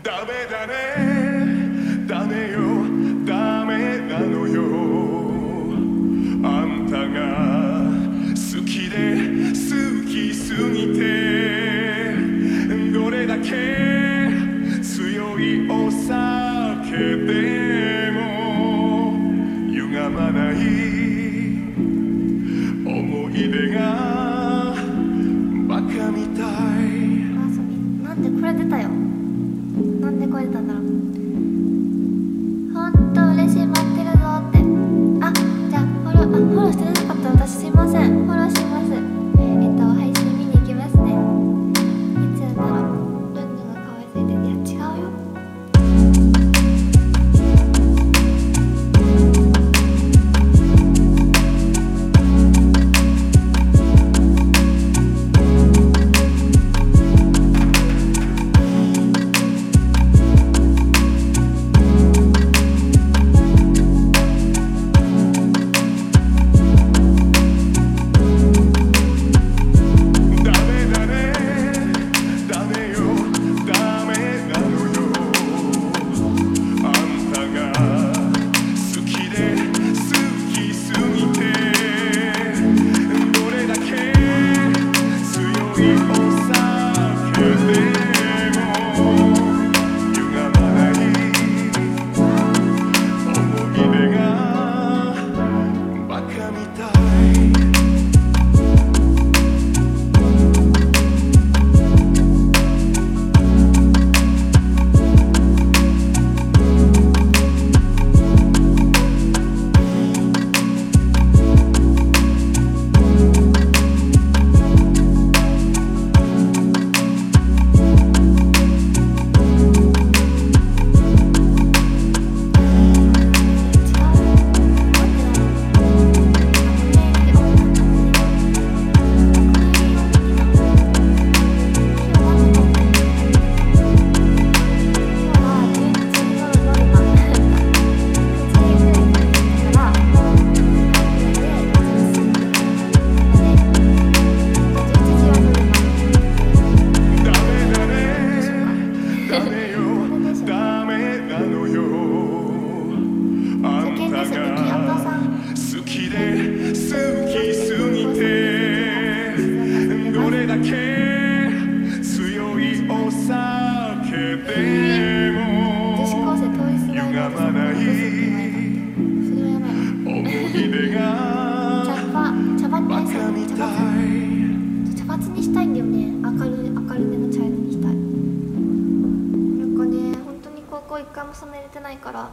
ダメだね。ダメよ。ダメなのよ。声だたんだろう。We're 茶番にしたい茶髪茶髪にしたいんだよね明る明るめの茶色にしたいなんかね本当に高校一回も染めれてないから